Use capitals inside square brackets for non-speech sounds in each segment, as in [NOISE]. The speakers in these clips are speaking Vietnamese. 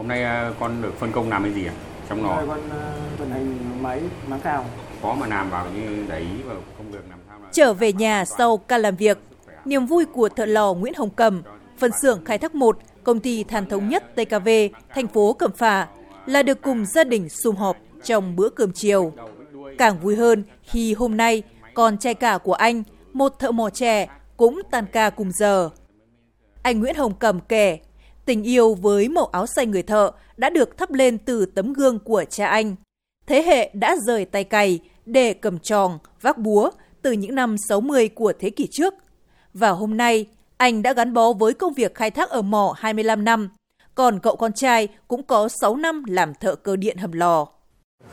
Hôm nay à, con được phân công làm cái gì ạ? Trong lò con vận hành máy máng cao. có mà làm vào như để ý vào công việc làm sao là Trở về nhà sau ca làm việc, niềm vui của thợ lò Nguyễn Hồng Cầm, phân xưởng khai thác 1, công ty than thống nhất TKV, thành phố Cẩm Phả là được cùng gia đình sum họp trong bữa cơm chiều. Càng vui hơn khi hôm nay con trai cả của anh, một thợ mỏ trẻ, cũng tan ca cùng giờ. Anh Nguyễn Hồng Cầm kể, tình yêu với màu áo xanh người thợ đã được thắp lên từ tấm gương của cha anh. Thế hệ đã rời tay cày để cầm tròn, vác búa từ những năm 60 của thế kỷ trước. Và hôm nay, anh đã gắn bó với công việc khai thác ở mỏ 25 năm, còn cậu con trai cũng có 6 năm làm thợ cơ điện hầm lò.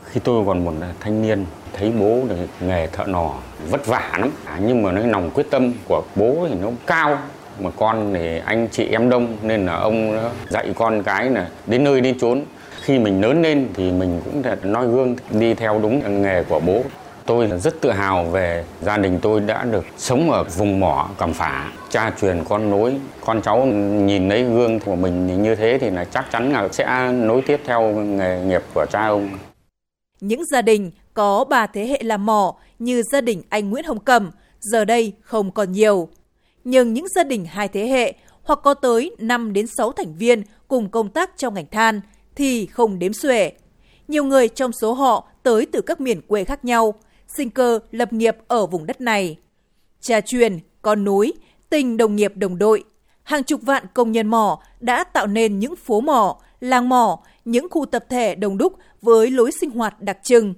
Khi tôi còn một thanh niên thấy bố nghề thợ nò vất vả lắm à, nhưng mà cái lòng quyết tâm của bố thì nó cao mà con thì anh chị em đông, nên là ông dạy con cái là đến nơi đến chốn. Khi mình lớn lên thì mình cũng đã noi gương đi theo đúng nghề của bố. Tôi là rất tự hào về gia đình tôi đã được sống ở vùng mỏ cẩm phả. Cha truyền con nối, con cháu nhìn lấy gương của mình như thế thì là chắc chắn là sẽ nối tiếp theo nghề nghiệp của cha ông. Những gia đình có ba thế hệ làm mỏ như gia đình anh Nguyễn Hồng Cầm giờ đây không còn nhiều. Nhưng những gia đình hai thế hệ hoặc có tới 5 đến 6 thành viên cùng công tác trong ngành than thì không đếm xuể. Nhiều người trong số họ tới từ các miền quê khác nhau, sinh cơ lập nghiệp ở vùng đất này. Cha truyền, con nối, tình đồng nghiệp đồng đội, hàng chục vạn công nhân mỏ đã tạo nên những phố mỏ, làng mỏ, những khu tập thể đồng đúc với lối sinh hoạt đặc trưng.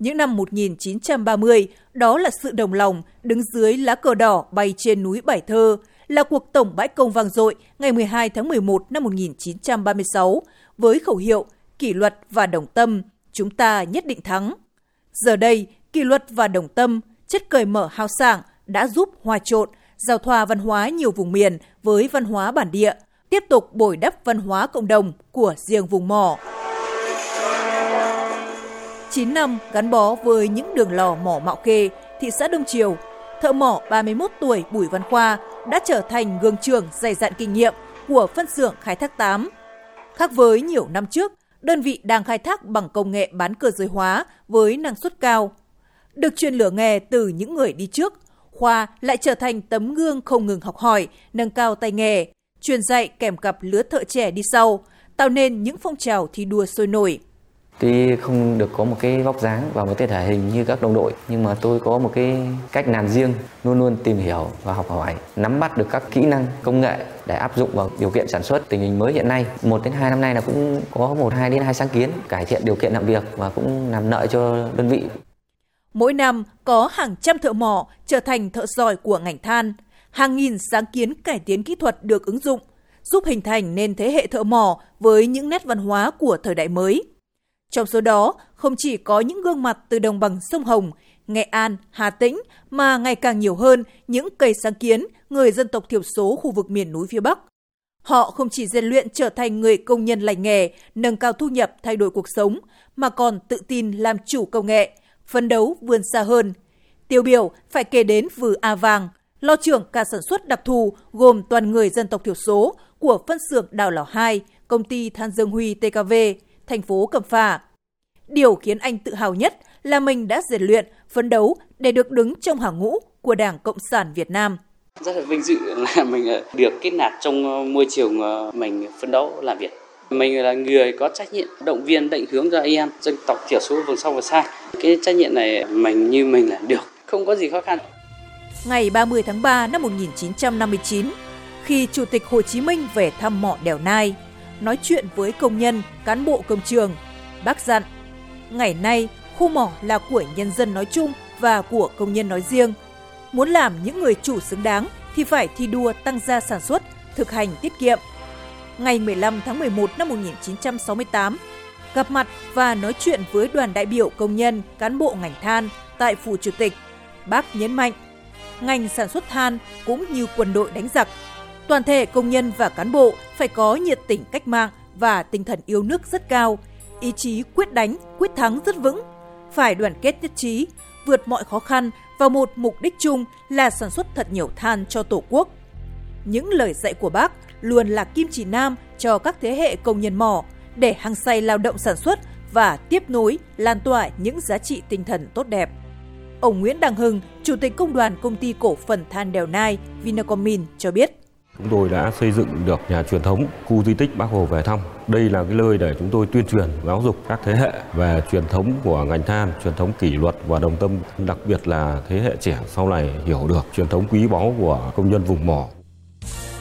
Những năm 1930, đó là sự đồng lòng đứng dưới lá cờ đỏ bay trên núi Bảy Thơ, là cuộc tổng bãi công vang dội ngày 12 tháng 11 năm 1936 với khẩu hiệu kỷ luật và đồng tâm, chúng ta nhất định thắng. Giờ đây, kỷ luật và đồng tâm, chất cởi mở hào sảng đã giúp hòa trộn, giao thoa văn hóa nhiều vùng miền với văn hóa bản địa, tiếp tục bồi đắp văn hóa cộng đồng của riêng vùng mỏ. 9 năm gắn bó với những đường lò mỏ Mạo Kê, thị xã Đông Triều, thợ mỏ 31 tuổi Bùi Văn Khoa đã trở thành gương trưởng dày dặn kinh nghiệm của phân xưởng khai thác 8. Khác với nhiều năm trước, đơn vị đang khai thác bằng công nghệ bán cơ giới hóa với năng suất cao. Được truyền lửa nghề từ những người đi trước, Khoa lại trở thành tấm gương không ngừng học hỏi, nâng cao tay nghề, truyền dạy kèm cặp lứa thợ trẻ đi sau, tạo nên những phong trào thi đua sôi nổi. Tuy không được có một cái vóc dáng và một cái thể hình như các đồng đội nhưng mà tôi có một cái cách làm riêng luôn luôn tìm hiểu và học hỏi nắm bắt được các kỹ năng công nghệ để áp dụng vào điều kiện sản xuất tình hình mới hiện nay. Một đến hai năm nay là cũng có một hai đến hai sáng kiến cải thiện điều kiện làm việc và cũng làm lợi cho đơn vị. Mỗi năm có hàng trăm thợ mỏ trở thành thợ giỏi của ngành than, hàng nghìn sáng kiến cải tiến kỹ thuật được ứng dụng, giúp hình thành nên thế hệ thợ mỏ với những nét văn hóa của thời đại mới. Trong số đó, không chỉ có những gương mặt từ đồng bằng sông Hồng, Nghệ An, Hà Tĩnh mà ngày càng nhiều hơn những cây sáng kiến người dân tộc thiểu số khu vực miền núi phía Bắc. Họ không chỉ rèn luyện trở thành người công nhân lành nghề, nâng cao thu nhập, thay đổi cuộc sống, mà còn tự tin làm chủ công nghệ, phấn đấu vươn xa hơn. Tiêu biểu phải kể đến Vừ A Vàng, lo trưởng cả sản xuất đặc thù gồm toàn người dân tộc thiểu số của phân xưởng Đào Lò 2, công ty Than Dương Huy TKV, thành phố Cẩm Phả. Điều khiến anh tự hào nhất là mình đã rèn luyện, phấn đấu để được đứng trong hàng ngũ của Đảng Cộng sản Việt Nam. rất là vinh dự là [LAUGHS] mình ờ, được kết nạp trong ờ, môi trường ờ, mình phấn đấu làm việc mình là người có trách nhiệm động viên định hướng cho anh em dân tộc thiểu số vùng sâu vùng xa cái trách nhiệm này mình như mình làm được không có gì khó khăn Ngày 30 tháng 3 năm 1959, khi Chủ tịch Hồ Chí Minh về thăm mỏ Đèo Nai, nói chuyện với công nhân, cán bộ công trường, bác dặn, ngày nay khu mỏ là của nhân dân nói chung và của công nhân nói riêng. Muốn làm những người chủ xứng đáng thì phải thi đua tăng gia sản xuất, thực hành tiết kiệm. Ngày 15 tháng 11 năm 1968, gặp mặt và nói chuyện với đoàn đại biểu công nhân, cán bộ ngành than tại Phủ Chủ tịch, bác nhấn mạnh, ngành sản xuất than cũng như quân đội đánh giặc. Toàn thể công nhân và cán bộ phải có nhiệt tình cách mạng và tinh thần yêu nước rất cao, ý chí quyết đánh, quyết thắng rất vững, phải đoàn kết nhất trí, vượt mọi khó khăn vào một mục đích chung là sản xuất thật nhiều than cho Tổ quốc. Những lời dạy của bác luôn là kim chỉ nam cho các thế hệ công nhân mỏ, để hăng say lao động sản xuất và tiếp nối lan tỏa những giá trị tinh thần tốt đẹp. Ông Nguyễn Đăng Hưng, Chủ tịch Công đoàn Công ty Cổ phần Than Đèo Nai Vinacomin cho biết. Chúng tôi đã xây dựng được nhà truyền thống khu di tích Bác Hồ về thăm. Đây là cái nơi để chúng tôi tuyên truyền giáo dục các thế hệ về truyền thống của ngành than, truyền thống kỷ luật và đồng tâm, đặc biệt là thế hệ trẻ sau này hiểu được truyền thống quý báu của công nhân vùng mỏ.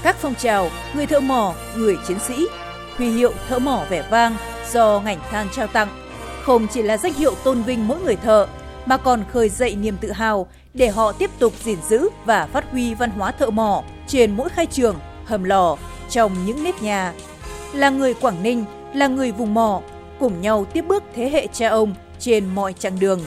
Các phong trào người thợ mỏ, người chiến sĩ, huy hiệu thợ mỏ vẻ vang do ngành than trao tặng không chỉ là danh hiệu tôn vinh mỗi người thợ mà còn khơi dậy niềm tự hào để họ tiếp tục gìn giữ và phát huy văn hóa thợ mỏ trên mỗi khai trường, hầm lò, trong những nếp nhà. Là người Quảng Ninh, là người vùng mỏ, cùng nhau tiếp bước thế hệ cha ông trên mọi chặng đường